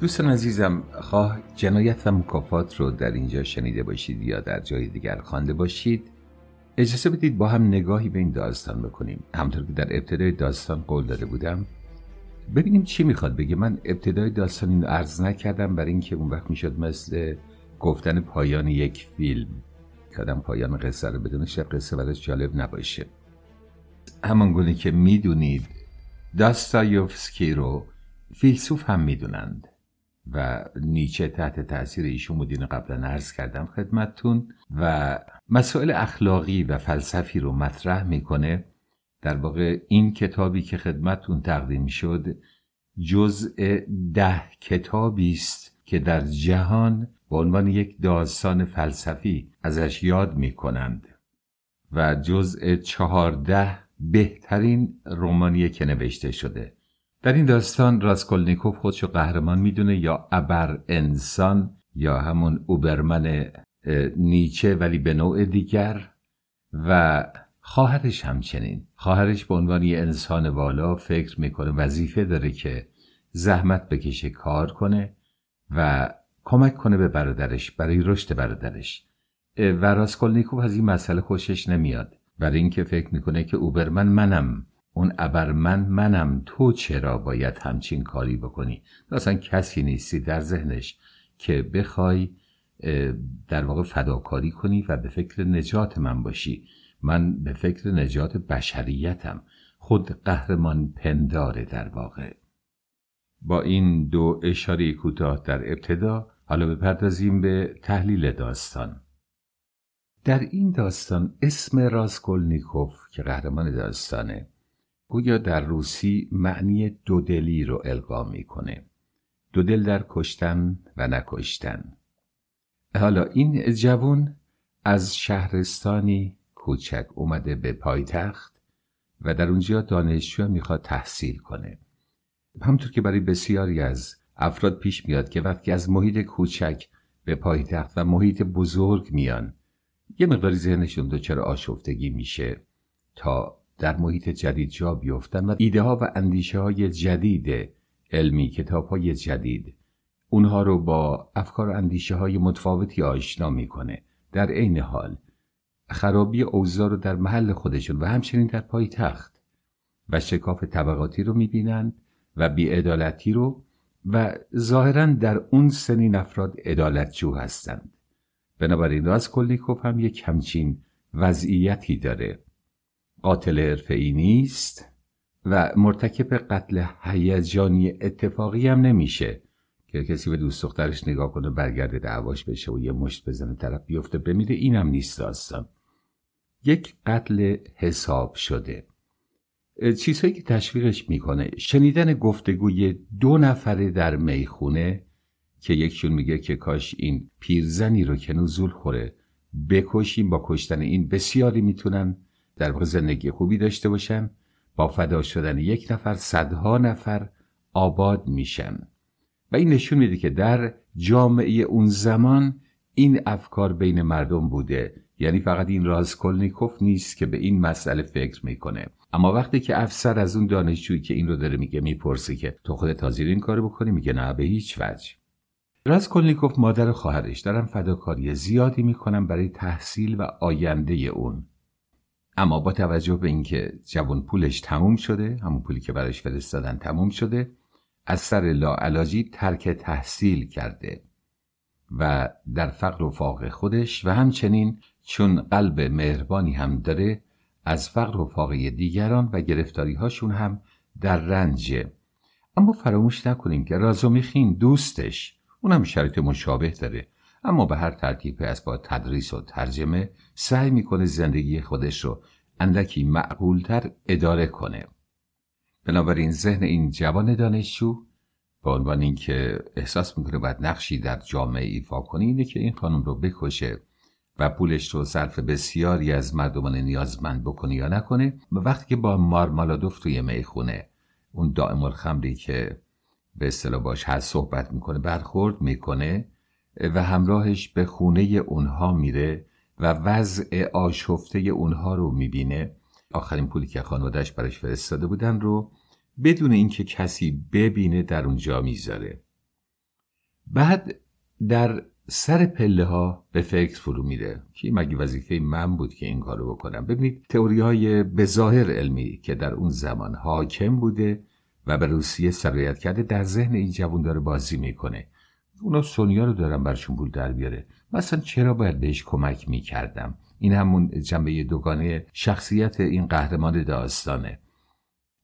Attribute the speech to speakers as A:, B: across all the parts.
A: دوستان عزیزم خواه جنایت و مکافات رو در اینجا شنیده باشید یا در جای دیگر خوانده باشید اجازه بدید با هم نگاهی به این داستان بکنیم. همطور که در ابتدای داستان قول داده بودم ببینیم چی می‌خواد بگه. من ابتدای داستان این عرض نکردم برای اینکه اون وقت می‌شد مثل گفتن پایان یک فیلم که پایان قصه رو بدونه شب قصه براش جالب نباشه. همان گونه که می‌دونید داستایوفسکی رو فیلسوف هم می‌دونند. و نیچه تحت تاثیر ایشون بودین قبلا عرض کردم خدمتتون. و مسائل اخلاقی و فلسفی رو مطرح می‌کنه. در واقع این کتابی که خدمتتون تقدیم شد جزء ده کتابی است که در جهان به عنوان یک داستان فلسفی ازش یاد می‌کنند. و جزء چهارده بهترین رومانیه که نوشته شده. در این داستان راسکولنیکوف خودشو قهرمان می‌دونه یا ابر انسان یا همون اوبرمن نیچه ولی به نوع دیگر. و خواهرش همچنین. خواهرش به عنوان یه انسان والا فکر می‌کنه وظیفه داره که زحمت بکشه کار کنه و کمک کنه به برادرش برای رشد برادرش. و راسکولنیکوف از این مسئله خوشش نمیاد. برای اینکه فکر می‌کنه که اوبرمن منم. اون ابرمن منم تو چرا باید همچین کاری بکنی؟ اصلا کسی نیستی در ذهنش که بخوای در واقع فداکاری کنی و به فکر نجات من باشی. من به فکر نجات بشریتم. خود قهرمان پنداره در واقع. با این دو اشاره کوتاه در ابتدا حالا بپردازیم به تحلیل داستان. در این داستان اسم راسکولنیکوف که قهرمان داستانه گویا در روسی معنی دودلی رو القا می‌کنه. دودل در کشتن و نکشتن. حالا این جوون از شهرستانی کوچک اومده به پایتخت و در اونجا دانشجو می‌خواد تحصیل کنه. همطور که برای بسیاری از افراد پیش میاد که وقتی از محیط کوچک به پایتخت و محیط بزرگ میان یه مقداری ذهنشون دچار آشفتگی میشه تا در محیط جدید جا بیفتن و ایده ها و اندیشه های جدید علمی کتاب های جدید اونها رو با افکار و اندیشه های متفاوتی آشنا می‌کنه. در عین حال خرابی اوضاع رو در محل خودشون و همچنین در پای تخت و شکاف طبقاتی رو می‌بینند و بیعدالتی رو و ظاهرا در اون سنین افراد عدالتجو هستند. بنابراین راز کلیکوف هم یک همچین وضعیتی داره. قاتل حرفه‌ای نیست و مرتکب قتل هیجانی اتفاقی هم نمیشه که کسی به دوست دخترش نگاه کنه برگرده دعواش بشه و یه مشت بزنه طرف بیفته بمیره اینم نیست داستان. یک قتل حساب شده. چیزهایی که تشویقش می‌کنه شنیدن گفتگوی دو نفره در می‌خونه که یکشون میگه که کاش این پیرزنی رو که نزول خوره بکشیم با کشتن این بسیاری می‌تونن در واقع زندگی خوبی داشته باشن. با فدا شدن یک نفر صدها نفر آباد میشن. و این نشون میده که در جامعه اون زمان این افکار بین مردم بوده. یعنی فقط این رازکلنیکوف نیست که به این مسئله فکر می‌کنه. اما وقتی که افسر از اون دانشجویی که این رو داره میگه می‌پرسه که تو خودت حاضر این کارو بکنی؟ میگه نه به هیچ وجه. رازکلنیکوف مادر خواهرش. دارن فداکاری زیادی می‌کنن برای تحصیل و آینده اون. اما با توجه به اینکه جوان پولش تموم شده همون پولی که براش فرستادن تموم شده از سر لاعلاجی ترک تحصیل کرده و در فقر و فاق خودش و همچنین چون قلب مهربانی هم داره از فقر و فاقه دیگران و گرفتاری هاشون هم در رنجه اما فراموش نکنیم که رازومیخین دوستش اونم شرایط مشابه داره. اما به هر ترتیب از با تدریس و ترجمه سعی می‌کنه زندگی خودش رو اندکی معقولتر اداره کنه. بنابراین ذهن این جوان دانشجو به عنوان اینکه احساس می‌کنه باید نقشی در جامعه ایفا کنه اینه که این خانم رو بکشه و پولش رو صرف بسیاری از مردمان نیازمند بکنه یا نکنه. و وقتی که با مارمالادوف توی می‌خونه اون دائم الخمری که به اصطلاح باش هر صحبت می‌کنه برخورد می‌کنه و همراهش به خونه اونها میره و وضع آشفته اونها رو می‌بینه. آخرین پولی که خانوادهش برش فرستاده بودن رو بدون اینکه کسی ببینه در اونجا می‌ذاره. بعد در سر پله ها به فکر فرو میره. که مگه وظیفه من بود که این کارو بکنم؟ ببینید تئوری های بظاهر علمی که در اون زمان حاکم بوده و به روسیه سرایت کرده در ذهن این جوان داره بازی می‌کنه. اونا سونیا رو دارن برشون پول در بیاره. مثلا چرا باید بهش کمک می‌کردم؟ این همون جنبه دوگانه شخصیت این قهرمان داستانه.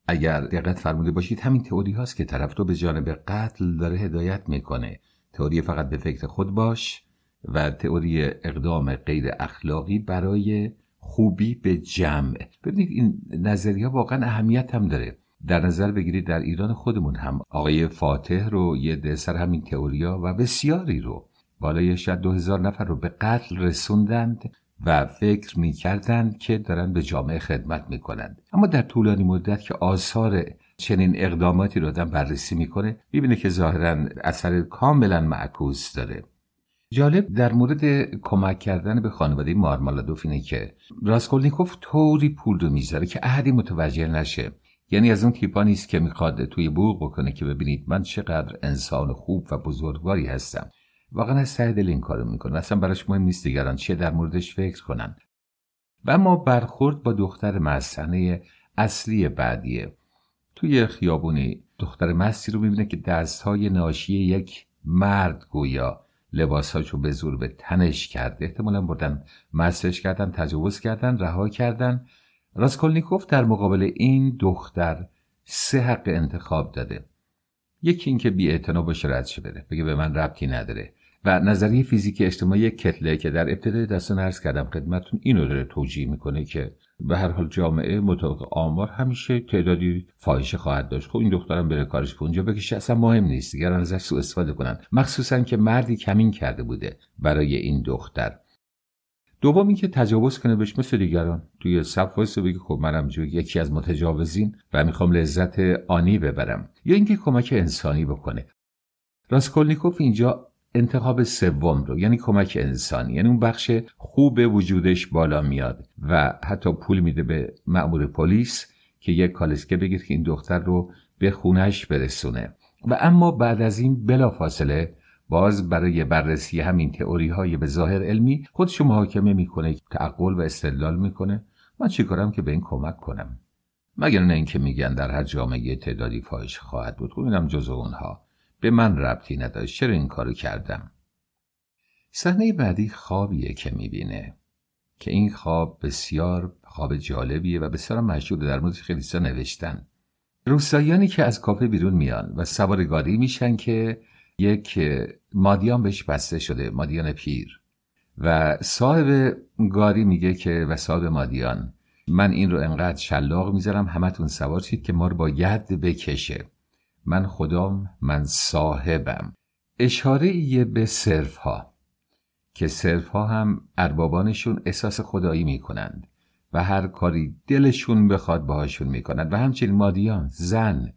A: اگر دقت فرموده باشید همین تئوری هاست که طرف رو به جانب قتل داره هدایت می‌کنه. تئوری فقط به فکر خود باش و تئوری اقدام غیر اخلاقی برای خوبی به جمع. ببینید این نظریه واقعا اهمیت هم داره. در نظر بگیرید در ایران خودمون هم آقای فاتح رو یه ده سر همین تئوریا و بسیاری رو بالای شاید دو هزار نفر رو به قتل رسوندند و فکر می کردند که دارن به جامعه خدمت می کنند. اما در طولانی مدت که آثار چنین اقداماتی رو آدم بررسی می‌کنه می‌بینه که ظاهرا اثر کاملا معکوس داره جالب در مورد کمک کردن به خانواده مارمالادوف اینه که راسکولنیکوف طوری پول رو می‌ذاره که احدی متوجه نشه یعنی از اون تیپا نیست که می‌خواد توی بوق بکنه که ببینید من چقدر انسان خوب و بزرگواری هستم. واقعا از ته دل این کارو می‌کنه اصلا براش مهم نیست دیگران چیه در موردش فکر کنن. و اما برخورد با دختر مسئله اصلی بعدیه. توی خیابونی دختر مستی رو می‌بینه که دستهای ناشی یک مرد گویا لباسهاشو به زور به تنش کرده. احتمالا بردن مستش کردن تجاوز کردن رها کردن. راسکولنیکوف در مقابل این دختر سه حق انتخاب داده. یکی اینکه بی باشه رد بره. بگه به من ربطی نداره. و نظریه فیزیک اجتماعی کتله که در ابتدای داستان عرض کردم خدمتتون اینو داره توجیه می‌کنه که به هر حال جامعه مطابق آمار همیشه تعدادی فاحشه خواهد داشت. خب این دخترم بره کارش به اونجا بکشه اصلا مهم نیست. دیگران ازش سوء استفاده کنن. مخصوصا که مردی کمین کرده بوده برای این دختر. دوم اینکه تجاوز کنه بهش مثل دیگران. توی صف وایسه بگه خب منم یکی از متجاوزین و می‌خوام لذت آنی ببرم. یا اینکه کمک انسانی بکنه. راسکولنیکوف اینجا انتخاب سوم رو یعنی کمک انسانی یعنی اون بخش خوب وجودش بالا میاد و حتی پول میده به مأمور پلیس که یک کالسکه بگیر که این دختر رو به خونش برسونه. و اما بعد از این بلافاصله باز برای بررسی همین تئوری های به ظاهر علمی خودشو محاکمه می‌کنه تعقل و استدلال می‌کنه. من چیکارم که به این کمک کنم؟ مگر نه اینکه میگن در هر جامعه تعدادی فاحش خواهد بود. خب اینم جز اونها. به من ربطی نداشت. چرا این کارو کردم؟ صحنه بعدی خوابیه که می‌بینه. که این خواب بسیار خواب جالبیه و بسیار مشهور در مورد خیلی نوشتن. روساییانی که از کافه بیرون میان و سوارگاری میشن که یک مادیان بهش بسته شده مادیان پیر. و صاحب گاری میگه که و صاحب مادیان من این رو انقدر شلاق می‌ذارم همتون سوار شید که ما رو با ید بکشه. من خدام من صاحبم. اشاره ایه به صرف ها که صرف ها هم اربابانشون احساس خدایی می‌کنند و هر کاری دلشون بخواد باهاشون می‌کنند و همچنین مادیان زن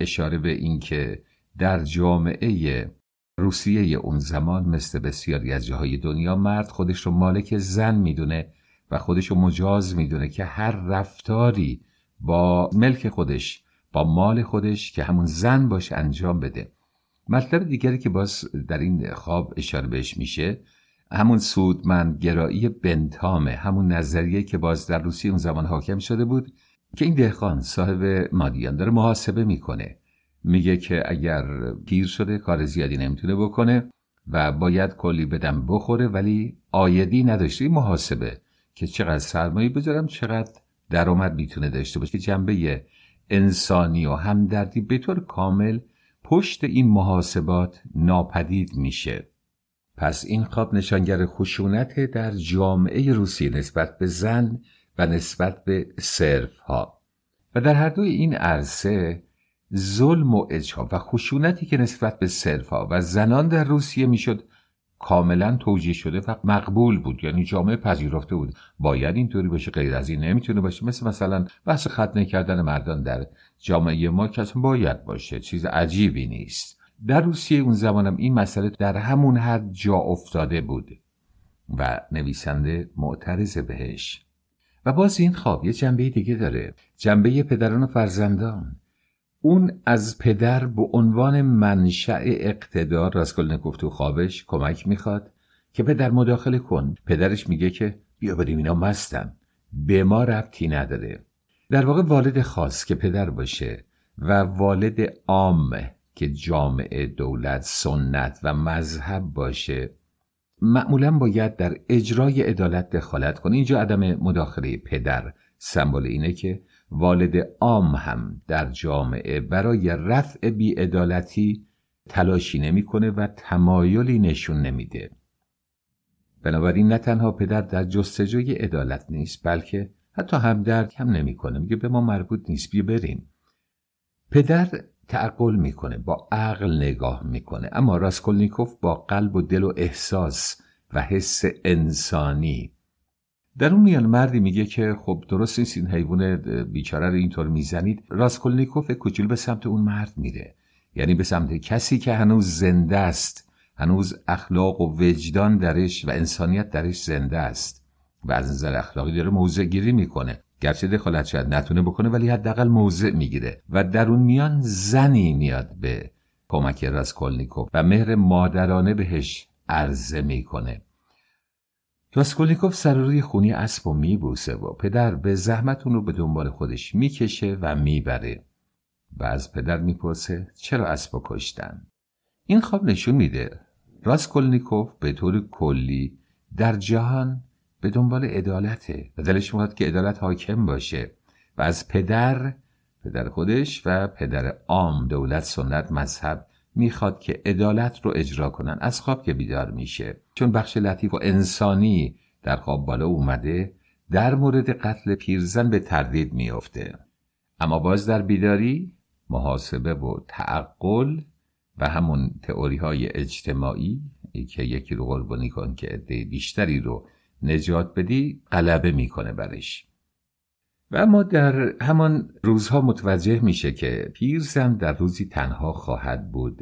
A: اشاره به اینکه در جامعه روسیه اون زمان مثل بسیاری از جاهای دنیا مرد خودش رو مالک زن می‌دونه و خودش رو مجاز می‌دونه که هر رفتاری با ملک خودش با مال خودش که همون زن باشه انجام بده. مطلب دیگری که باز در این خواب اشاره بهش میشه همون سودمند گرایی بنتامه همون نظریه که باز در روسیه اون زمان حاکم شده بود که این دهخان صاحب مادیان داره محاسبه می‌کنه. میگه که اگر پیر شده کار زیادی نمی‌تونه بکنه و باید کلی بدم بخوره ولی آیدی نداشته محاسبه که چقدر سرمایه بذارم چقدر درآمد می‌تونه داشته باشه. که جنبه انسانی و همدردی به طور کامل پشت این محاسبات ناپدید میشه. پس این خواب نشانگر خشونت در جامعه روسی نسبت به زن و نسبت به صرف ها و در هر دوی این عرصه ظلم و اجحا و خشونتی که نسبت به ها و زنان در روسیه می‌شد کاملا توجیه شده و مقبول بود. یعنی جامعه پذیرفته بود. باید اینطوری باشه غیر از این نمی‌تونه باشه. مثل مثلا بحث ختنه کردن مردان در جامعه ما که باید باشه. چیز عجیبی نیست. در روسیه اون زمانم این مسئله در همون حد جا افتاده بود و نویسنده معترض بهش. و باز این خواب یه جنبه دیگه داره. جنبه پدران و فرزندان. اون از پدر به عنوان منشأ اقتدار راسکولنیکوف تو خوابش کمک می‌خواد که پدر مداخله کن پدرش میگه که بیا بریم اینا مستن. به ما ربطی نداره. در واقع والد خاص که پدر باشه و والد عام که جامعه دولت سنت و مذهب باشه معمولا باید در اجرای عدالت دخالت کنه. اینجا عدم مداخله پدر سمبل اینه که والد عام هم در جامعه برای رفع بیعدالتی تلاشی نمی‌کنه و تمایلی نشون نمیده. بنابراین نه تنها پدر در جستجوی عدالت نیست بلکه حتی همدردی هم نمی‌کنه. میگه به ما مربوط نیست بیا بریم. پدر تعقل می‌کنه با عقل نگاه می‌کنه. اما راسکولنیکوف با قلب و دل و احساس و حس انسانی در اون میان مردی میگه که خب درست نیست این حیوان بیچاره رو اینطور می‌زنید. راسکولنیکوف کوچولو به سمت اون مرد میره. یعنی به سمت کسی که هنوز زنده است. هنوز اخلاق و وجدان درش و انسانیت درش زنده است. و از نظر اخلاقی داره موضع گیری می‌کنه. گرچه دخالت شاید نتونه بکنه ولی حداقل موضع می‌گیره. و در اون میان زنی میاد به کمک راسکولنیکوف و مهر مادرانه بهش عرضه می‌کنه. راسکولنیکوف سر و روی خونی اسب و میبوسه و پدر به زحمت اون رو به دنبال خودش می‌کشه و می‌بره. و از پدر می‌پرسه چرا اسب کشتن؟ این خواب نشون میده. راسکولنیکوف به طور کلی در جهان به دنبال عدالته و دلش می‌خواد که عدالت حاکم باشه و از پدر پدر خودش و پدر عام دولت سنت مذهب می‌خواد که عدالت رو اجرا کنن. از خواب که بیدار میشه. چون بخش لطیف و انسانی در خواب بالا اومده در مورد قتل پیرزن به تردید میافته. اما باز در بیداری محاسبه و تعقل و همون تئوری های اجتماعی که یکی رو قربانی کن که عده بیشتری رو نجات بدی غلبه می‌کنه برش. و اما در همان روزها متوجه میشه که پیرزن در روزی تنها خواهد بود.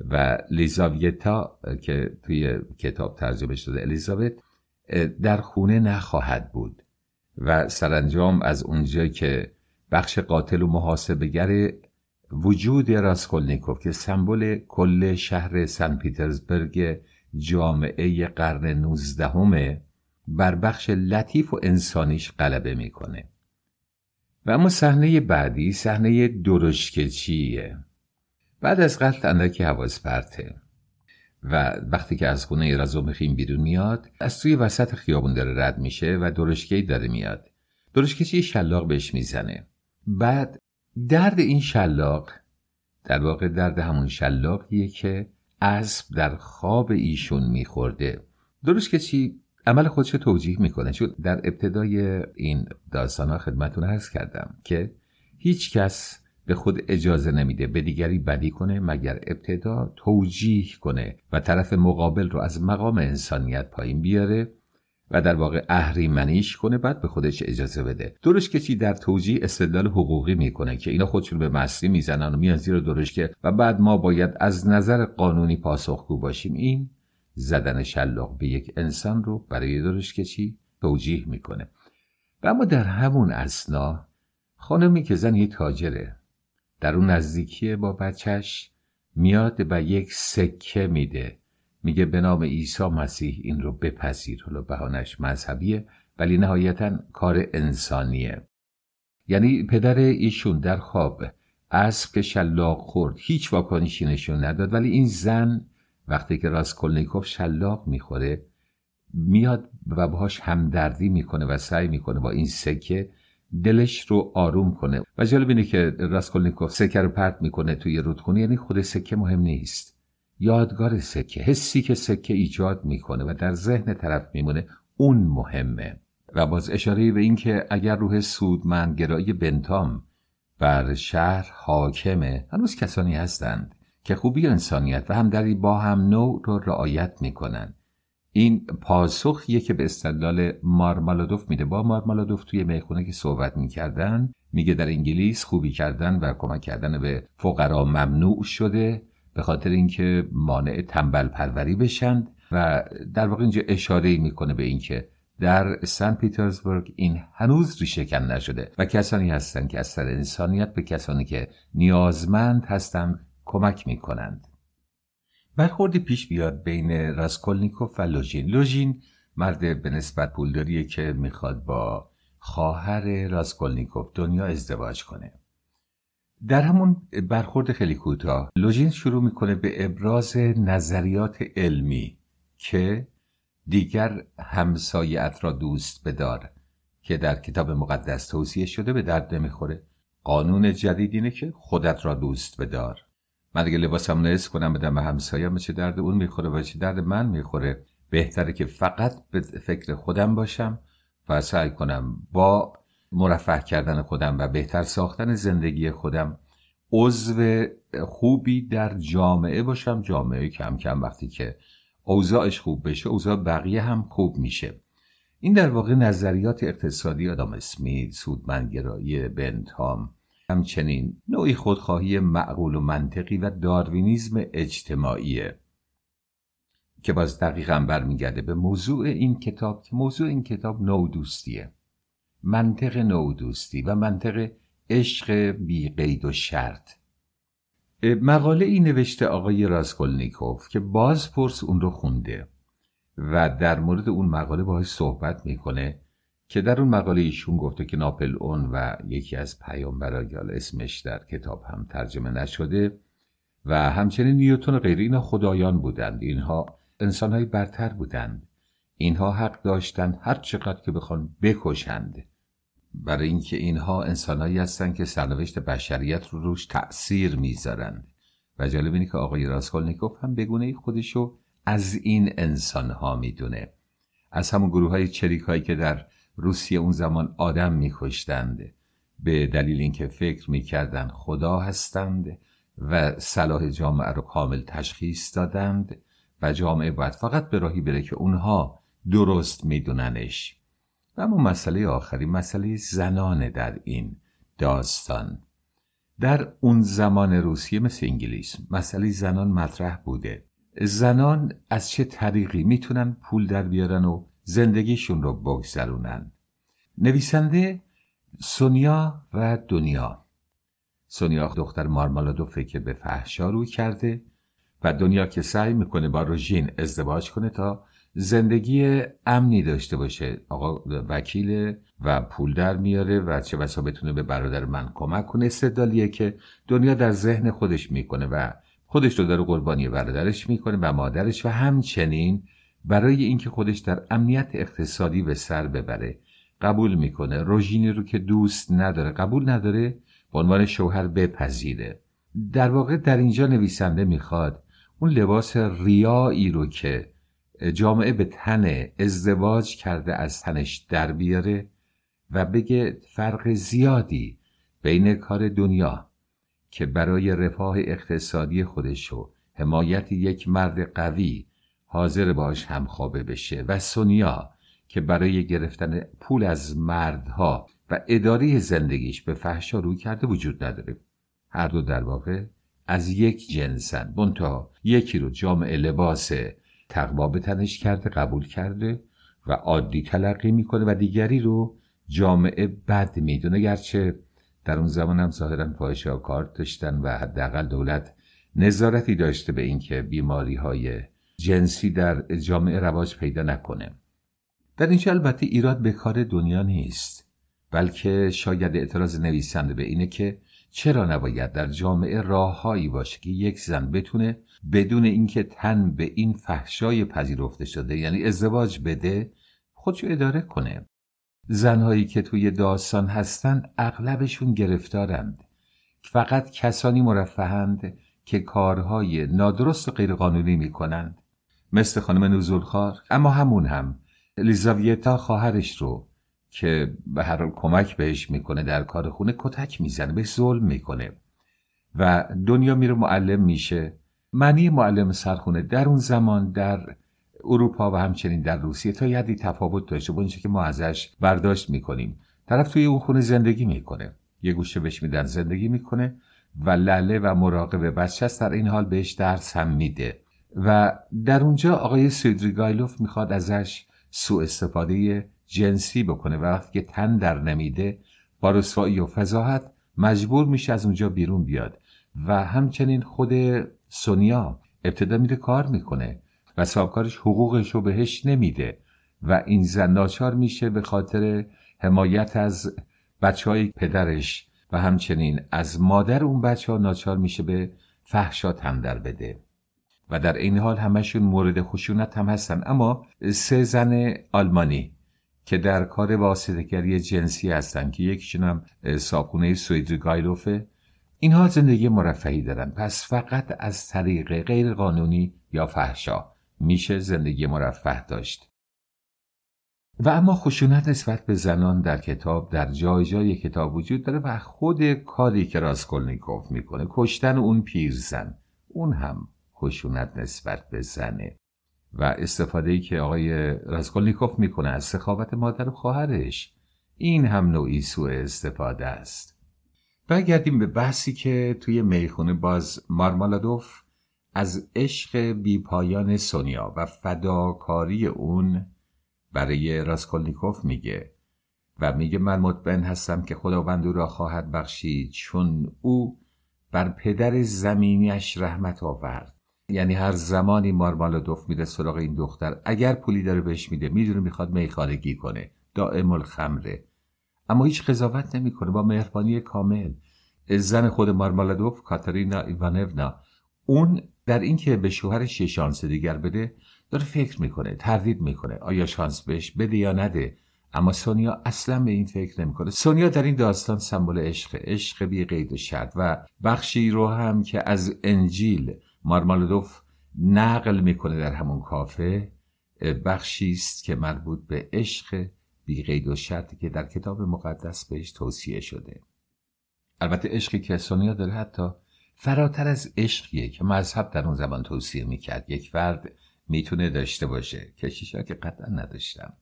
A: و لیزاویتا که توی کتاب ترجمه شده الیزابت در خونه نخواهد بود و سرانجام از اونجا که بخش قاتل و محاسبگر وجود راسکولنیکوف که سمبل کل شهر سن پیترزبرگ جامعه قرن نوزدهمه بر بخش لطیف و انسانیش غلبه می‌کنه. و اما صحنه بعدی صحنه درشکچیه. بعد از قتل اندکی حواس پرته و وقتی که از خونه رزومخیم بیرون میاد از توی وسط خیابون داره رد میشه و درشکی داره میاد. درشکچی شلاق بهش می‌زنه. بعد درد این شلاق در واقع درد همون شلاقیه که اسب در خواب ایشون میخورده. درست کسی عمل خودش توجیه می‌کنه. چون در ابتدای این داستان ها خدمتون عرض کردم که هیچ کس به خود اجازه نمیده به دیگری بدی کنه مگر ابتدا توجیه کنه و طرف مقابل رو از مقام انسانیت پایین بیاره و در واقع اهریمنیش کنه بعد به خودش اجازه بده. درش کسی در توجیه استدلال حقوقی می‌کنه که اینا خودشون به مستی می‌زنن و میان زیر درشکه و بعد ما باید از نظر قانونی پاسخگو باشیم. این زدن شلاق به یک انسان رو برای درش کشی توجیه می‌کنه. و اما در همون اسنا خانمی که زن یه تاجره در اون نزدیکی با بچهش میاد و یک سکه میده. میگه به نام عیسی مسیح این رو بپذیر. حالا بهانش مذهبیه ولی نهایتا کار انسانیه. یعنی پدر ایشون در خواب اسب که شلاق خورد هیچ واکنشی نشون نداد ولی این زن وقتی که راسکولنیکوف شلاق می‌خوره میاد و باهاش همدردی می‌کنه و سعی می‌کنه با این سکه دلش رو آروم کنه. و جالب اینه که راسکولنیکوف سکه رو پرت می‌کنه توی رودخونه یعنی خود سکه مهم نیست. یادگار سکه حسی که سکه ایجاد می‌کنه و در ذهن طرف میمونه اون مهمه. و باز اشاره به این که اگر روح سودمندگرایی بنتام بر شهر حاکمه هنوز کسانی هستند که خوبی انسانیت و همدلی با هم نوع رو رعایت می‌کنن این پاسخیه که به استدلال مارمالادوف میده با مارمالادوف توی می‌خونه که صحبت می‌کردن میگه در انگلیس خوبی کردن و کمک کردن به فقرا ممنوع شده به خاطر اینکه مانع تنبل پروری بشند و در واقع اینجا اشاره می‌کنه به اینکه در سن پترزبورگ این هنوز ریشه نشده و کسانی هستند که از سر انسانیت به کسانی که نیازمند هستند کمک می کنند. برخوردی پیش بیاد بین راسکولنیکوف و لوژین. لوژین مرد به نسبت پولداریه که می‌خواد با خواهر راسکولنیکوف دونیا ازدواج کنه. در همون برخورد خیلی کوتاه لوژین شروع می‌کنه به ابراز نظریات علمی که دیگر همسایت را دوست بدار که در کتاب مقدس توصیه شده به درد نمی‌خوره. قانون جدید اینه که خودت را دوست بدار. من دیگه لباسم نصف کنم بدم به همسایم چه درد اون می‌خوره و چه درد من می‌خوره. بهتره که فقط به فکر خودم باشم و سعی کنم با مرفه کردن خودم و بهتر ساختن زندگی خودم عضو خوبی در جامعه باشم. جامعه کم کم وقتی که اوضاعش خوب بشه اوضاع بقیه هم خوب میشه. این در واقع نظریات اقتصادی آدم اسمیت سودمندگرایی بنتام همچنین نوعی خودخواهی معقول و منطقی و داروینیزم اجتماعیه که باز دقیقا برمیگرده به موضوع این کتاب که موضوع این کتاب نودوستیه. منطق نودوستی و منطق عشق بی قید و شرط. مقاله ای نوشته آقای راسکولنیکوف که باز پرس اون رو خونده و در مورد اون مقاله باهاش صحبت می‌کنه. که در اون مقاله ایشون گفته که ناپل اون و یکی از پیامبرای اسمش در کتاب هم ترجمه نشده و همچنین نیوتون و غیره اینا خدایان بودند. اینها انسانهای برتر بودند. اینها حق داشتند هر چقدر که بخوان بکشند. برای اینکه اینها انسانهایی هستند که سرنوشت بشریت رو روش تأثیر می‌ذارند. و جالب اینه که آقای راسکولنیکوف هم بگونه خودشو از این انسانها می‌دونه. از همون گروه های چریک هایی که در روسیه اون زمان آدم میکشتند. به دلیل اینکه فکر می‌کردند خدا هستند و صلاح جامعه رو کامل تشخیص دادند و جامعه باید فقط به راهی بره که اونها درست میدوننش. و اما مسئله آخری مسئله زنانه در این داستان. در اون زمان روسیه مثل انگلیس مسئله زنان مطرح بوده. زنان از چه طریقی می‌تونن پول در بیارن و زندگیشون رو بگذرونن. نویسنده سونیا و دنیا. سونیا دختر مارمالادوفه که به فحشا روی کرده و دنیا که سعی می‌کنه با روژین ازدواج کنه تا زندگی امنی داشته باشه. آقا وکیل و پول در میاره و چه بسا بتونه به برادر من کمک کنه. استدلالیه که دنیا در ذهن خودش می‌کنه و خودش رو داره قربانی برادرش می‌کنه و مادرش و همچنین برای اینکه خودش در امنیت اقتصادی به سر ببره. قبول می‌کنه. روژینی رو که دوست نداره. قبول نداره به عنوان شوهر بپذیره. در واقع در اینجا نویسنده می‌خواد اون لباس ریایی رو که جامعه به تن ازدواج کرده از تنش در بیاره و بگه فرق زیادی بین کار دنیا که برای رفاه اقتصادی خودش و حمایت یک مرد قوی حاضر باش همخوابه بشه و سونیا که برای گرفتن پول از مردها و اداره زندگیش به فحشا روی کرده وجود نداره. هر دو در واقع از یک جنسن. منتها یکی رو جامعه لباس تقوا به تنش کرده قبول کرده و عادی تلقی می‌کنه و دیگری رو جامعه بد می‌دونه. گرچه در اون زمان هم ظاهرا فاحشه کار داشتن و حداقل دولت نظارتی داشته به اینکه بیماری های جنسی در جامعه رواج پیدا نکنه. در اینجا البته ایراد به کار دنیا نیست بلکه شاید اعتراض نویسنده به اینه که چرا نباید در جامعه راههایی باشه که یک زن بتونه بدون اینکه تن به این فحشای پذیرفته شده یعنی ازدواج بده خودشو اداره کنه. زنهایی که توی داستان هستن اغلبشون گرفتارند. فقط کسانی مرفهند که کارهای نادرست و غیرقانونی می‌کنند. مثل خانم نوزولخار اما همون هم. الیزاویتا خواهرش رو که به هر حال کمک بهش می‌کنه در کار خونه کتک می‌زنه بهش ظلم می‌کنه. و دنیا میره معلم میشه. معنی معلم سرخونه در اون زمان در اروپا و همچنین در روسیه تا یدی تفاوت داشته با که ما ازش برداشت می‌کنیم. طرف توی اون خونه زندگی می‌کنه. یه گوشه بهش میدن زندگی می‌کنه و لله و مراقب بچه در این حال بهش درس هم میده. و در اونجا آقای سیدریگایلوف می‌خواد ازش سوء استفاده جنسی بکنه. و وقتی که تن در نمیده با رسوایی و فضاحت مجبور میشه از اونجا بیرون بیاد. و همچنین خود سونیا ابتدا میره کار می‌کنه و صاحبکارش حقوقش رو بهش نمیده. و این زن ناچار میشه به خاطر حمایت از بچه های پدرش و همچنین از مادر اون بچه ها ناچار میشه به فحشا تندر بده. و در این حال همشون مورد خشونت هم هستن. اما سه زن آلمانی که در کار واسطگری جنسی هستن که یکیشون هم ساپونه گایلوفه اینها زندگی مرفهی دارن. پس فقط از طریق غیر قانونی یا فحشا میشه زندگی مرفه داشت. و اما خشونت نسبت به زنان در کتاب در جای جای کتاب وجود داره و خود کاری که راسکولنیکوف می‌کنه کشتن اون پیرزن اون هم خشونت نسبت به زنه. و استفاده ای که آقای راسکولنیکوف می‌کنه از سخاوت مادر و خواهرش این هم نوعی سوء استفاده است. برگردیم به بحثی که توی می‌خونه باز مارمالادوف از عشق بیپایان سونیا و فداکاری اون برای راسکولنیکوف میگه و میگه من مطمئن هستم که خداوند او را خواهد بخشید چون او بر پدر زمینیش رحمت آورد. یعنی هر زمانی مارمالادوف میره سراغ این دختر اگر پولی داره بهش میده می‌دونه می‌خواد میخارگی کنه. دائم الخمره. اما هیچ قضاوت نمی‌کنه. با مهربانی کامل. زن خود مارمالادوف کاترینا ایوانونا. اون در اینکه به شوهرش یه شانس دیگر بده داره فکر می‌کنه تردید می‌کنه. آیا شانس بهش بده یا نده؟ اما سونیا اصلا به این فکر نمی‌کنه. سونیا در این داستان سمبل عشق عشق بی قید و شرط و بخشی رو هم که از انجیل مارمالدوف نقل می‌کنه در همون کافه بخشی است که مربوط به عشق بی قید و شرطی که در کتاب مقدس بهش توصیه شده. البته عشقی که سونیا داره حتی فراتر از عشقیه که مذهب در اون زمان توصیه می‌کرد. یک فرد می‌تونه داشته باشه. کشیشا که قطعا نداشتم.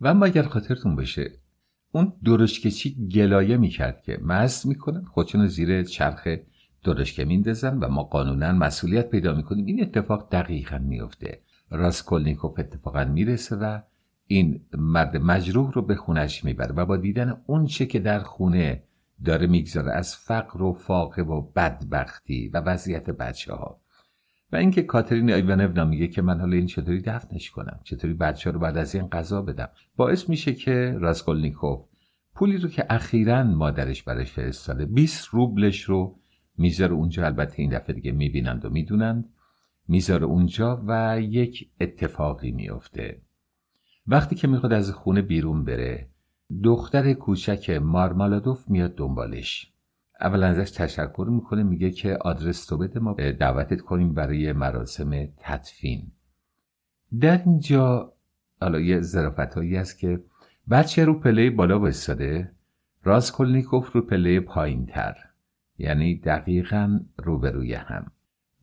A: و اما اگر خاطرتون باشه اون درشکچی گلایه می‌کرد که مست می‌کنن خودشون زیر چرخ درشکه میندازن و ما قانونا مسئولیت پیدا می‌کنیم. این اتفاق دقیقا میفته راسکولنیکوف اتفاقا می‌رسه و این مرد مجروح رو به خونش می‌بره و با دیدن اون چه که در خونه داره می‌گذاره از فقر و فاقه و بدبختی و وضعیت بچه ها و اینکه کاترین ایوانونا میگه که من حالا این چطوری دفنش کنم چطوری بچه رو بعد از این قضا بدم. باعث میشه که راسکولنیکوف پولی رو که اخیرا مادرش برش فرستاده 20 روبلش رو می‌ذاره اونجا البته این دفعه دیگه می‌بینند و می‌دونند. می‌ذاره اونجا و یک اتفاقی میفته وقتی که می‌خواد از خونه بیرون بره دختر کوچک مارمالادوف میاد دنبالش. اولا ازش تشکر می‌کنه میگه که آدرس تو بده ما دعوتت کنیم برای مراسم تدفین. در اینجا حالا یه ظرافت هایی است که بچه رو پله بالا وایستاده راسکولنیکوف رو پله پایین تر یعنی دقیقا روبروی هم.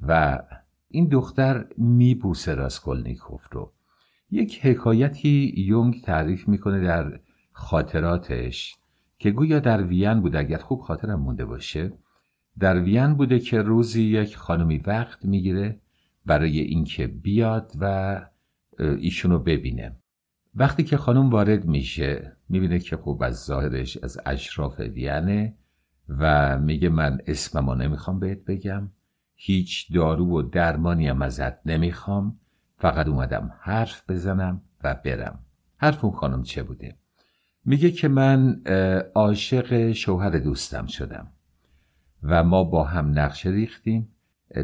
A: و این دختر میبوسه راسکولنیکوف رو. یک حکایتی یونگ تعریف می‌کنه در خاطراتش که گویا در وین بوده. اگر خوب خاطرم مونده باشه در وین بوده که روزی یک خانمی وقت می‌گیره برای اینکه بیاد و ایشونو ببینه. وقتی که خانم وارد میشه می‌بینه که خوب از ظاهرش از اشراف وینه. و میگه من اسممو نمی‌خوام بهت بگم. هیچ دارو و درمانی هم ازت نمی‌خوام. فقط اومدم حرف بزنم و برم. حرف اون خانم چه بوده؟ میگه که من عاشق شوهر دوستم شدم و ما با هم نقشه ریختیم.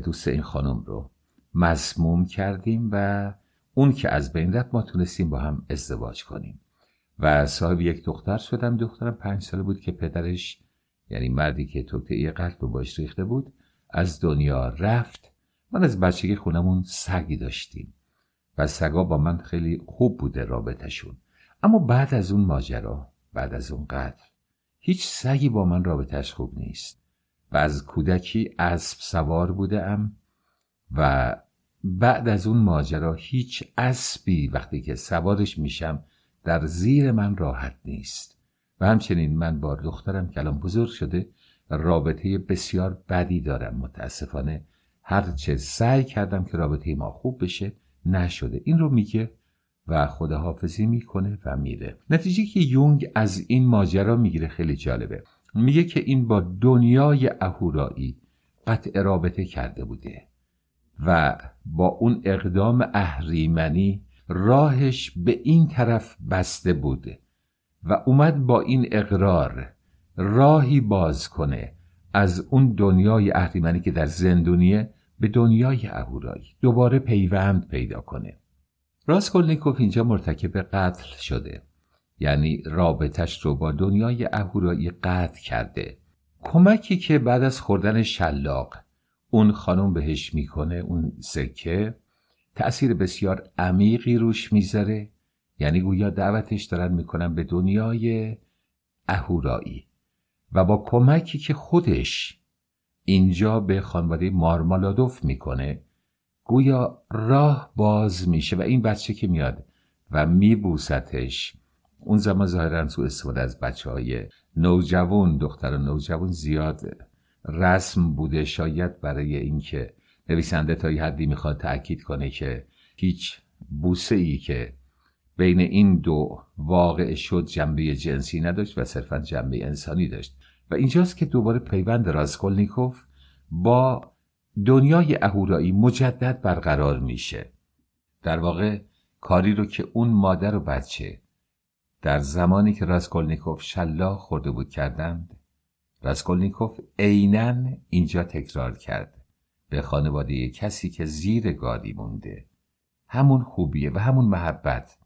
A: دوست این خانم رو مسموم کردیم و اون که از بین رفت ما تونستیم با هم ازدواج کنیم. و صاحب یک دختر شدم. دخترم پنج ساله بود که پدرش یعنی مردی که توطعه قلب رو باش ریخته بود از دنیا رفت. من از بچگی خونمون سگی داشتیم و سگا با من خیلی خوب بوده رابطهشون. اما بعد از اون ماجرا بعد از اون قدر هیچ سگی با من رابطهش خوب نیست و از کودکی اسب سوار بوده و بعد از اون ماجرا هیچ اسبی وقتی که سوارش میشم در زیر من راحت نیست. و همچنین من با دخترم که الان بزرگ شده رابطه بسیار بدی دارم. متاسفانه هرچه سعی کردم که رابطه ما خوب بشه نشده. این رو میگه و خداحافظی می‌کنه و میره. نتیجه که یونگ از این ماجرا می‌گیره خیلی جالبه. میگه که این با دنیای اهورایی قطع رابطه کرده بوده و با اون اقدام اهریمنی راهش به این طرف بسته بوده. و اومد با این اقرار راهی باز کنه از اون دنیای اهریمنی که در زندونیه به دنیای اهورایی. دوباره پیوند پیدا کنه. راسکولنیکوف اینجا مرتکب قتل شده. یعنی رابطش رو با دنیای اهورایی قطع کرده. کمکی که بعد از خوردن شلاق اون خانم بهش می‌کنه اون سکه تأثیر بسیار عمیقی روش می‌ذاره. یعنی گویا دعوتش دارن می‌کنن به دنیای اهورایی. و با کمکی که خودش اینجا به خانواده مارمالادوف می‌کنه گویا راه باز میشه و این بچه که میاد و میبوستش اون زمان ظاهرا سو استفاده از بچه های نوجوان دختر نوجوان زیاد رسم بوده. شاید برای اینکه نویسنده تا حدی می‌خواد تاکید کنه که هیچ بوسه ای که بین این دو واقع شد جنبه جنسی نداشت و صرفا جنبه انسانی داشت. و اینجاست که دوباره پیوند راسکولنیکوف با دنیای اهورایی مجدد برقرار میشه. در واقع کاری رو که اون مادر و بچه در زمانی که راسکولنیکوف شلاق خورده بود کردند راسکولنیکوف عینا اینجا تکرار کرد. به خانواده کسی که زیر گاری مونده. همون خوبیه و همون محبت.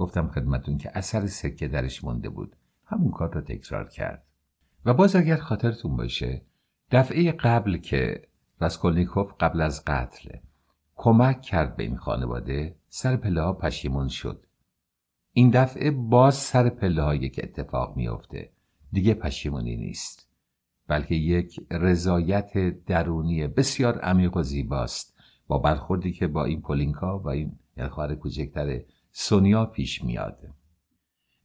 A: گفتم خدمتون که اثر سکه درش مونده بود. همون کار رو تکرار کرد. و باز اگر خاطرتون باشه دفعه قبل که راسکولنیکوف قبل از قتل کمک کرد به این خانواده سر پله ها پشیمون شد. این دفعه باز سر پله هایی که اتفاق میافته دیگه پشیمونی نیست. بلکه یک رضایت درونی بسیار عمیق و زیباست. با برخوردی که با این پولینکا و این خواهر کوچکتر سونیا پیش میاد.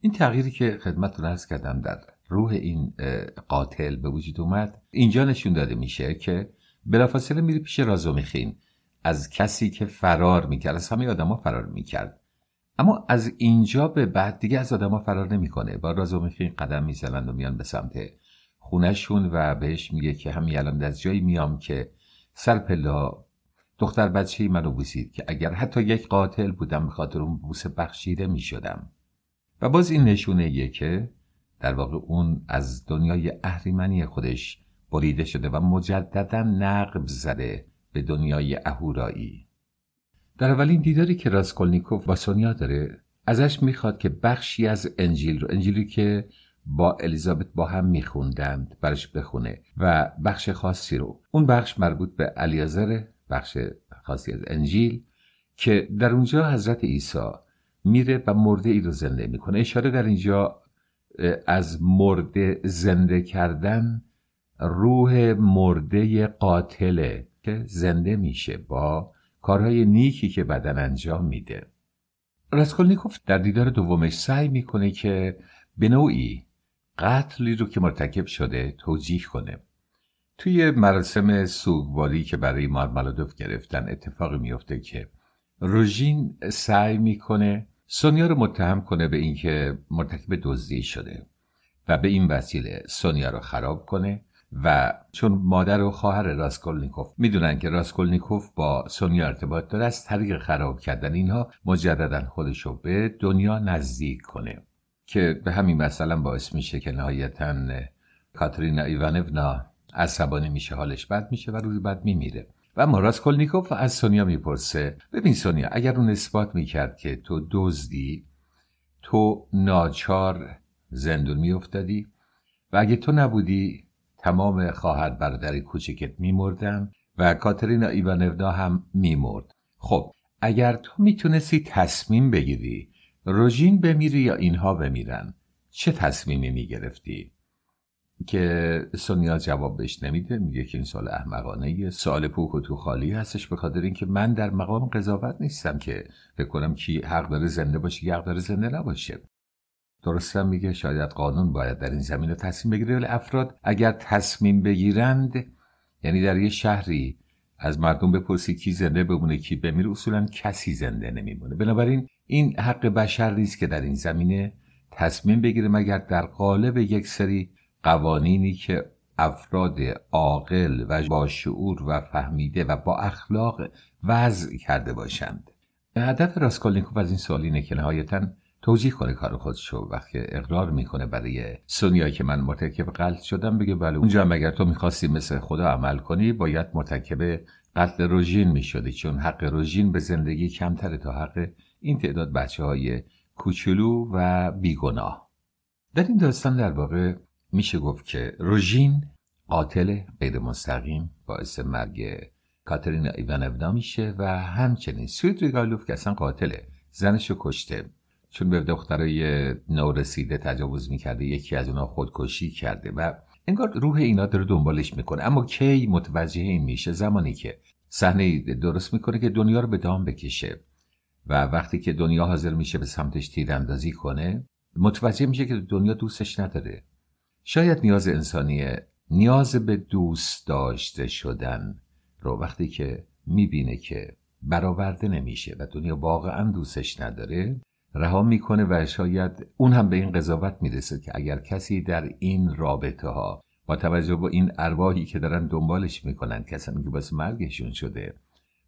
A: این تغییری که خدمتتون ارز کردم در روح این قاتل به وجود اومد اینجا نشون داده میشه که بلافاصله میره پیش رازومیخین از کسی که فرار می‌کرد از همه آدما فرار می‌کرد. اما از اینجا به بعد دیگه از آدما فرار نمی‌کنه. با رازومیخین قدم می‌زنند و میان به سمت خونشون و بهش میگه که همین الان از جایی میام که سر پلا دختر بچه منو بوسید که اگر حتی یک قاتل بودم به خاطر اون بوسه بخشیده می‌شدم. و باز این نشونه که در واقع اون از دنیای اهریمنی خودش بریده شده و مجددا نقب زده به دنیای اهورایی. در اولین دیداری که راسکولنیکوف با سونیا داره ازش می‌خواد که بخشی از انجیل رو انجیلی که با الیزابت با هم میخوندند برش بخونه و بخش خاصی رو. اون بخش مربوط به الیازر بخش خاصی از انجیل که در اونجا حضرت عیسی میره و مرده ای رو زنده می‌کنه. اشاره در اینجا از مرده زنده کردن روح مرده قاتله که زنده میشه با کارهای نیکی که بدن انجام میده. راسکولنیکوف در دیدار دومش سعی می‌کنه که به نوعی قتلی رو که مرتکب شده توجیه کنه. توی مراسم سوگواری که برای مارمالادوف گرفتن اتفاق میفته که لوژین سعی می‌کنه سونیا رو متهم کنه به اینکه مرتکب دزدی شده و به این وسیله سونیا رو خراب کنه و چون مادر و خواهر راسکولنیکوف می‌دونن که راسکولنیکوف با سونیا ارتباط داره از طریق خراب کردن اینها مجددا خودش رو به دنیا نزدیک کنه که به همین مثلا باعث میشه که نهایتا کاترینا ایوانونا عصبانی میشه حالش بد میشه و روی بعد میمیره و اما راسکولنیکوف از سونیا می‌پرسه ببین سونیا اگر اون اثبات می‌کرد که تو دزدی تو ناچار زندون میافتادی و اگه تو نبودی تمام خواهر برادر کوچکت میمردن و کاترینا ایوانونا هم میمرد خب اگر تو می‌تونستی تصمیم بگیری روژین بمیری یا اینها بمیرن چه تصمیمی می‌گرفتی؟ که سونیا جواب بهش نمیده میگه که این سال احمقانه سال پوک و تو خالی هستش به خاطر اینکه من در مقام قضاوت نیستم که فکر کی حق داره زنده باشه کی حق داره زنده نباشه. درستم میگه شاید قانون باید در این زمینه تصمیم بگیره ولی افراد اگر تصمیم بگیرند یعنی در یه شهری از مردم بپرسی کی زنده بمونه کی بمیره اصولا کسی زنده نمیمونه. بنابراین این حق بشر نیست که در این زمینه تصمیم بگیره مگر در قالب یک سری قوانینی که افراد عاقل و با شعور و فهمیده و با اخلاق وضع کرده باشند. هدف راسکولنیکوف از این سوال اینه که نهایتا توضیح کنه کار خودشو. وقتی اقرار می‌کنه برای سونیا که من مرتکب قتل شدم بگه بله اونجا هم اگر تو می‌خواستی مثل خدا عمل کنی باید مرتکب قتل روژین می‌شدی چون حق روژین به زندگی کمتره تا حق این تعداد بچه های کوچولو و بیگناه. در این داستان در واقع میشه گفت که روژین قاتل غیر مستقیم باعث مرگ کاترینا ایوانونا میشه و همچنین سوید ریگالوف که اصلا قاتله زنشو کشته. چون به دخترای نورسیده تجاوز می‌کرده یکی از اونها خودکشی کرده و انگار روح اینا داره دنبالش می‌کنه. اما کی متوجه این میشه؟ زمانی که صحنه درست می‌کنه که دنیا رو به دام بکشه و وقتی که دنیا حاضر میشه به سمتش تیراندازی کنه متوجه میشه که دنیا دوستش نداره. شاید نیاز انسانیه نیاز به دوست داشته شدن رو وقتی که می‌بینه که برآورده نمیشه و دنیا واقعا دوستش نداره رها می‌کنه و شاید اون هم به این قضاوت می‌رسه که اگر کسی در این رابطه ها با توجه به این ارواحی که دارن دنبالش می‌کنن کسانی که باز مرگشون شده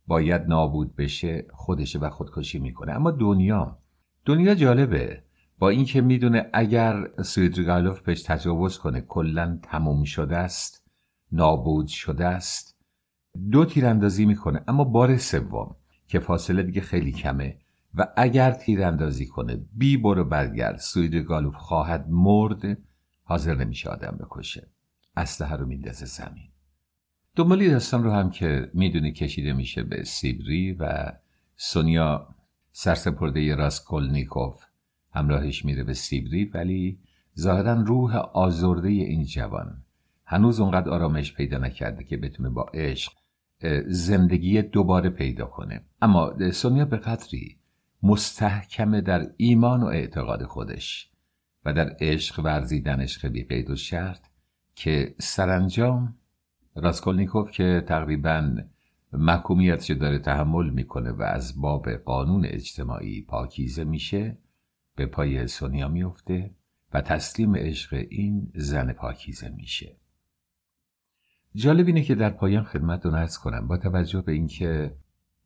A: باید نابود بشه خودشه و خودکشی می‌کنه. اما دنیا دنیا جالبه. با اینکه می‌دونه اگر سویدریگالوف بهش تجاوز کنه کلا تموم شده است نابود شده است دو تیراندازی می‌کنه. اما بار سوم که فاصله دیگه خیلی کمه و اگر تیراندازی کنه بی برو برگرد سویدریگالوف خواهد مرد حاضر نمیشه آدم بکشه. اسلحه رو میندازه زمین. دنبالی داستان رو هم که می‌دونی کشیده میشه به سیبری و سونیا سرسپرده راسکولنیکوف. همراهش میره به سیبری ولی ظاهرا روح آزرده این جوان. هنوز اونقدر آرامش پیدا نکرده که بتونه با عشق زندگی دوباره پیدا کنه. اما سونیا به قدری مستحکمه در ایمان و اعتقاد خودش و در عشق ورزیدنش خیلی قید و شرط که سرانجام راسکولنیکوف که تقریبا محکومیتش داره تحمل می‌کنه و از باب قانون اجتماعی پاکیزه میشه به پای سونیا میفته و تسلیم عشق این زن پاکیزه میشه. جالب اینه که در پایان خدمت رو نرس کنم با توجه به اینکه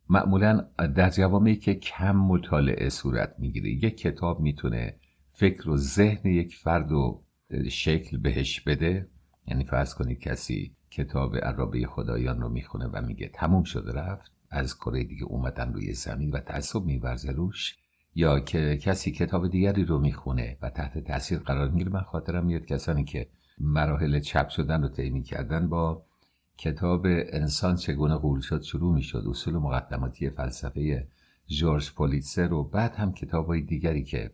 A: معمولا در جوامعی که کم مطالعه صورت می‌گیره یک کتاب می‌تونه فکر و ذهن یک فرد و شکل بهش بده. یعنی فرض کنید کسی کتاب عرابه خدایان رو می‌خونه و میگه تموم شده رفت از کره دیگه اومدن روی زمین و تعصب میورزه روش. یا که کسی کتاب دیگری رو می‌خونه و تحت تاثیر قرار می‌گیره من خاطرم میاد کسانی که مراحل چپ شدن رو طی کردن با کتاب انسان چگونه قول شد شروع می‌شد. اصول مقدماتی فلسفه جورج پولیتسر و بعد هم کتاب های دیگری که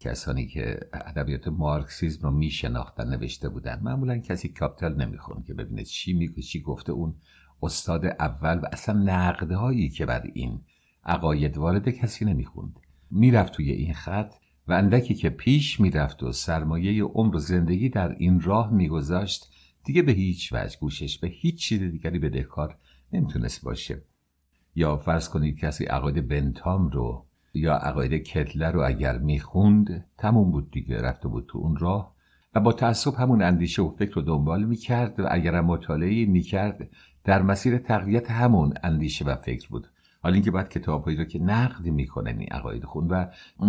A: کسانی که ادبیات مارکسیزم رو میشناختن نوشته بودن. معمولا کسی کاپیتال نمیخون که ببینه چی میگه چی گفته اون استاد اول و اصلا نقدهایی که بر این عقاید وارد کسی نمی‌خوند. می‌رفت توی این خط و اندکی که پیش می‌رفت و سرمایه عمر و زندگی در این راه میگذاشت دیگه به هیچ وجه گوشش به هیچ چیز دیگری بدهکار نمی‌تونست باشه. یا فرض کنید کسی عقاید بنتام رو یا عقاید کتلر رو اگر می‌خوند تموم بود دیگه رفته بود تو اون راه و با تعصب همون اندیشه و فکر رو دنبال می‌کرد و اگر مطالعه می‌کرد در مسیر تقویت همون اندیشه و فکر بود. حالا اینکه بعد کتابهایی رو که نقد می‌کنن این عقاید خون و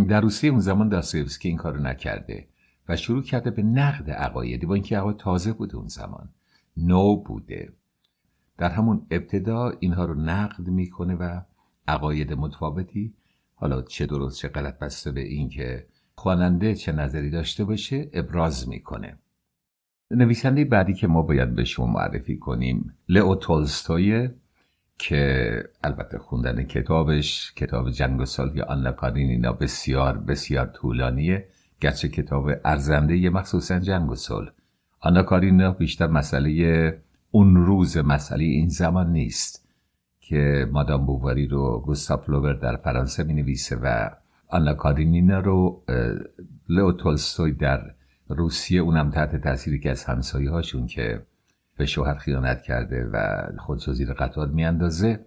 A: در روسیه اون زمان داستایوفسکی این کارو نکرده و شروع کرده به نقد عقایدی با اینکه عقاید تازه بوده اون زمان. نو بوده. در همون ابتدا اینها رو نقد می‌کنه و عقاید متفاوتی حالا چه درست چه غلط بسته به اینکه خواننده چه نظری داشته باشه ابراز می‌کنه. نویسنده بعدی که ما باید به شما معرفی کنیم لئو تولستوی که البته خوندن کتابش کتاب جنگ و سال یا آنا کارینینا بسیار بسیار طولانیه. گرچه کتاب ارزنده مخصوصا جنگ و صلح آنا کارینینا بیشتر مسئله اون روز مسئله این زمان نیست که مادام بوواری رو گوستاف لوبر در فرانسه می نویسه و آنا کارینینا رو لئو تولستوی در روسیه اونم تحت تاثیری که از همسایه هاشون که به شوهر خیانت کرده و خودشو زیر قطار میاندازه.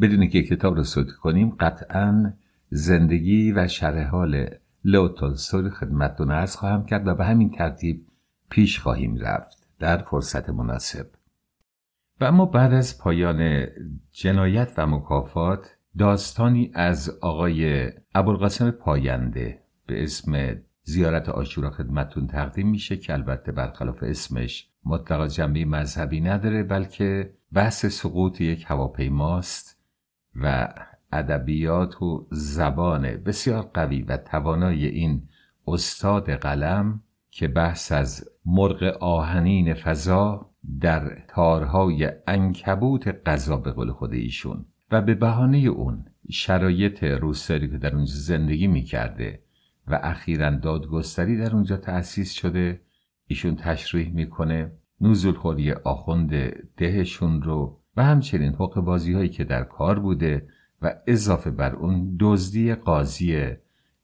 A: بدون که کتاب رو صوت کنیم قطعا زندگی و شرح حال لو تولستوی خدمتتون ارز خواهم کرد و به همین ترتیب پیش خواهیم رفت. در فرصت مناسب. و اما بعد از پایان جنایت و مکافات داستانی از آقای ابوالقاسم پاینده به اسم زیارت آشورا خدمتون تقدیم میشه که البته برخلاف اسمش مطلقا جنبه مذهبی نداره بلکه بحث سقوط یک هواپیماست و ادبیات و زبان بسیار قوی و توانای این استاد قلم که بحث از مرغ آهنین فضا در تارهای انکبوت قضا به قول خود ایشون و به بهانه اون شرایط روستایی که در اونجا زندگی می‌کرده و اخیرا دادگستری در اونجا تأسیس شده ایشون تشریح می‌کنه نوزول خوری آخوند دهشون رو و همچنین حق بازی هایی که در کار بوده و اضافه بر اون دزدی قاضی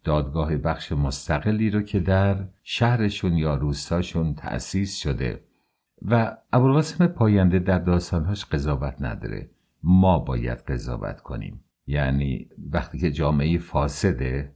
A: دادگاه بخش مستقلی رو که در شهرشون یا روستاشون تأسیس شده. و ابوالقاسم پاینده در داستانهاش قضاوت نداره. ما باید قضاوت کنیم. یعنی وقتی که جامعه فاسده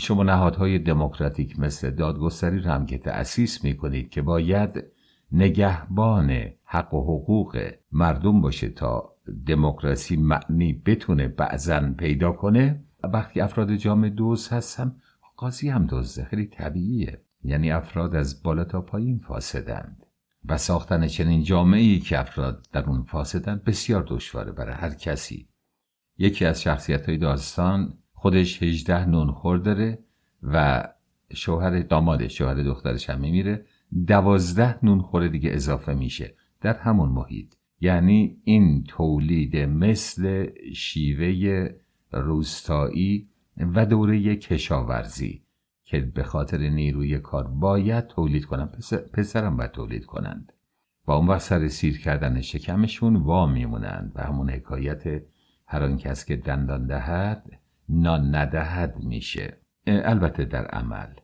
A: شما نهادهای دموکراتیک مثل دادگستری رو هم که تأسیس می کنید که باید نگهبان حق و حقوق مردم باشه تا دموکراسی معنی بتونه بعضا پیدا کنه. وقتی افراد جامعه دوز هستن قاضی هم دزده خیلی طبیعیه. یعنی افراد از بالا تا پایین فاسدند. و ساختن چنین جامعه ای که افراد در اون فاسدند بسیار دشواره برای هر کسی. یکی از شخصیت های داستان خودش هجده نونخور داره و شوهر داماد شوهر دخترش هم میمیره دوازده نونخور دیگه اضافه میشه در همون محیط. یعنی این تولید مثل شیوه روستایی و دوره کشاورزی که به خاطر نیروی کار باید تولید کنن پسرم باید تولید کنند. و اون وقت سر سیر کردن شکمشون وا میمونند. و همون حکایت هر آن کس که دندان دهد نان ندهد میشه. البته در عمل.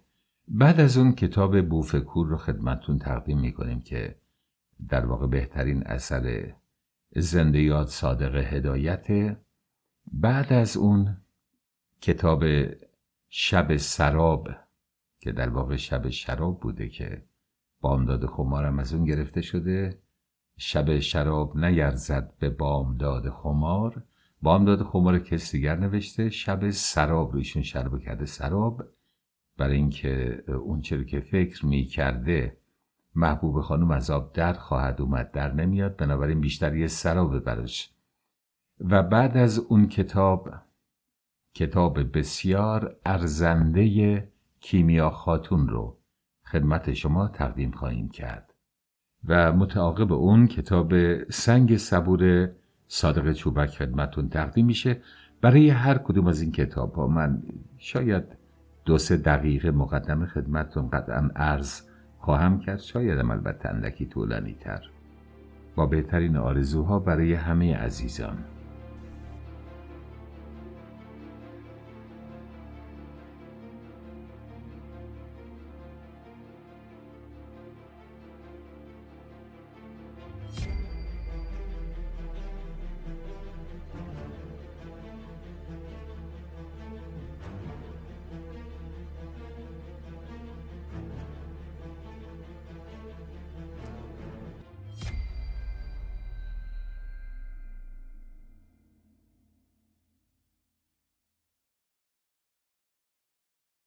A: بعد از اون کتاب بوفکور رو خدمتون تقدیم می‌کنیم که در واقع بهترین اثر زنده یاد صادق هدایت. بعد از اون کتاب شب سراب که در واقع شب شراب بوده که بامداد خمارم از اون گرفته شده. شب شراب نیرزد به بامداد خمار. بامداد خمار کس دیگر نوشته. شب سراب رو ایشون شرب کرده سراب. برای اینکه اون چرا که فکر می کرده محبوب خانم از آب در خواهد اومد در نمیاد. بنابراین بیشتر یه سراب براش. و بعد از اون کتاب کتاب بسیار ارزنده کیمیا خاتون رو خدمت شما تقدیم خواهیم کرد. و متعاقب اون کتاب سنگ صبور صادق چوبک خدمتون تقدیم میشه. برای هر کدوم از این کتاب ها من شاید دو سه دقیقه مقدم خدمتون قطعا عرض خواهم کرد. شاید البته اندکی طولانی تر. با بهترین آرزوها برای همه عزیزان.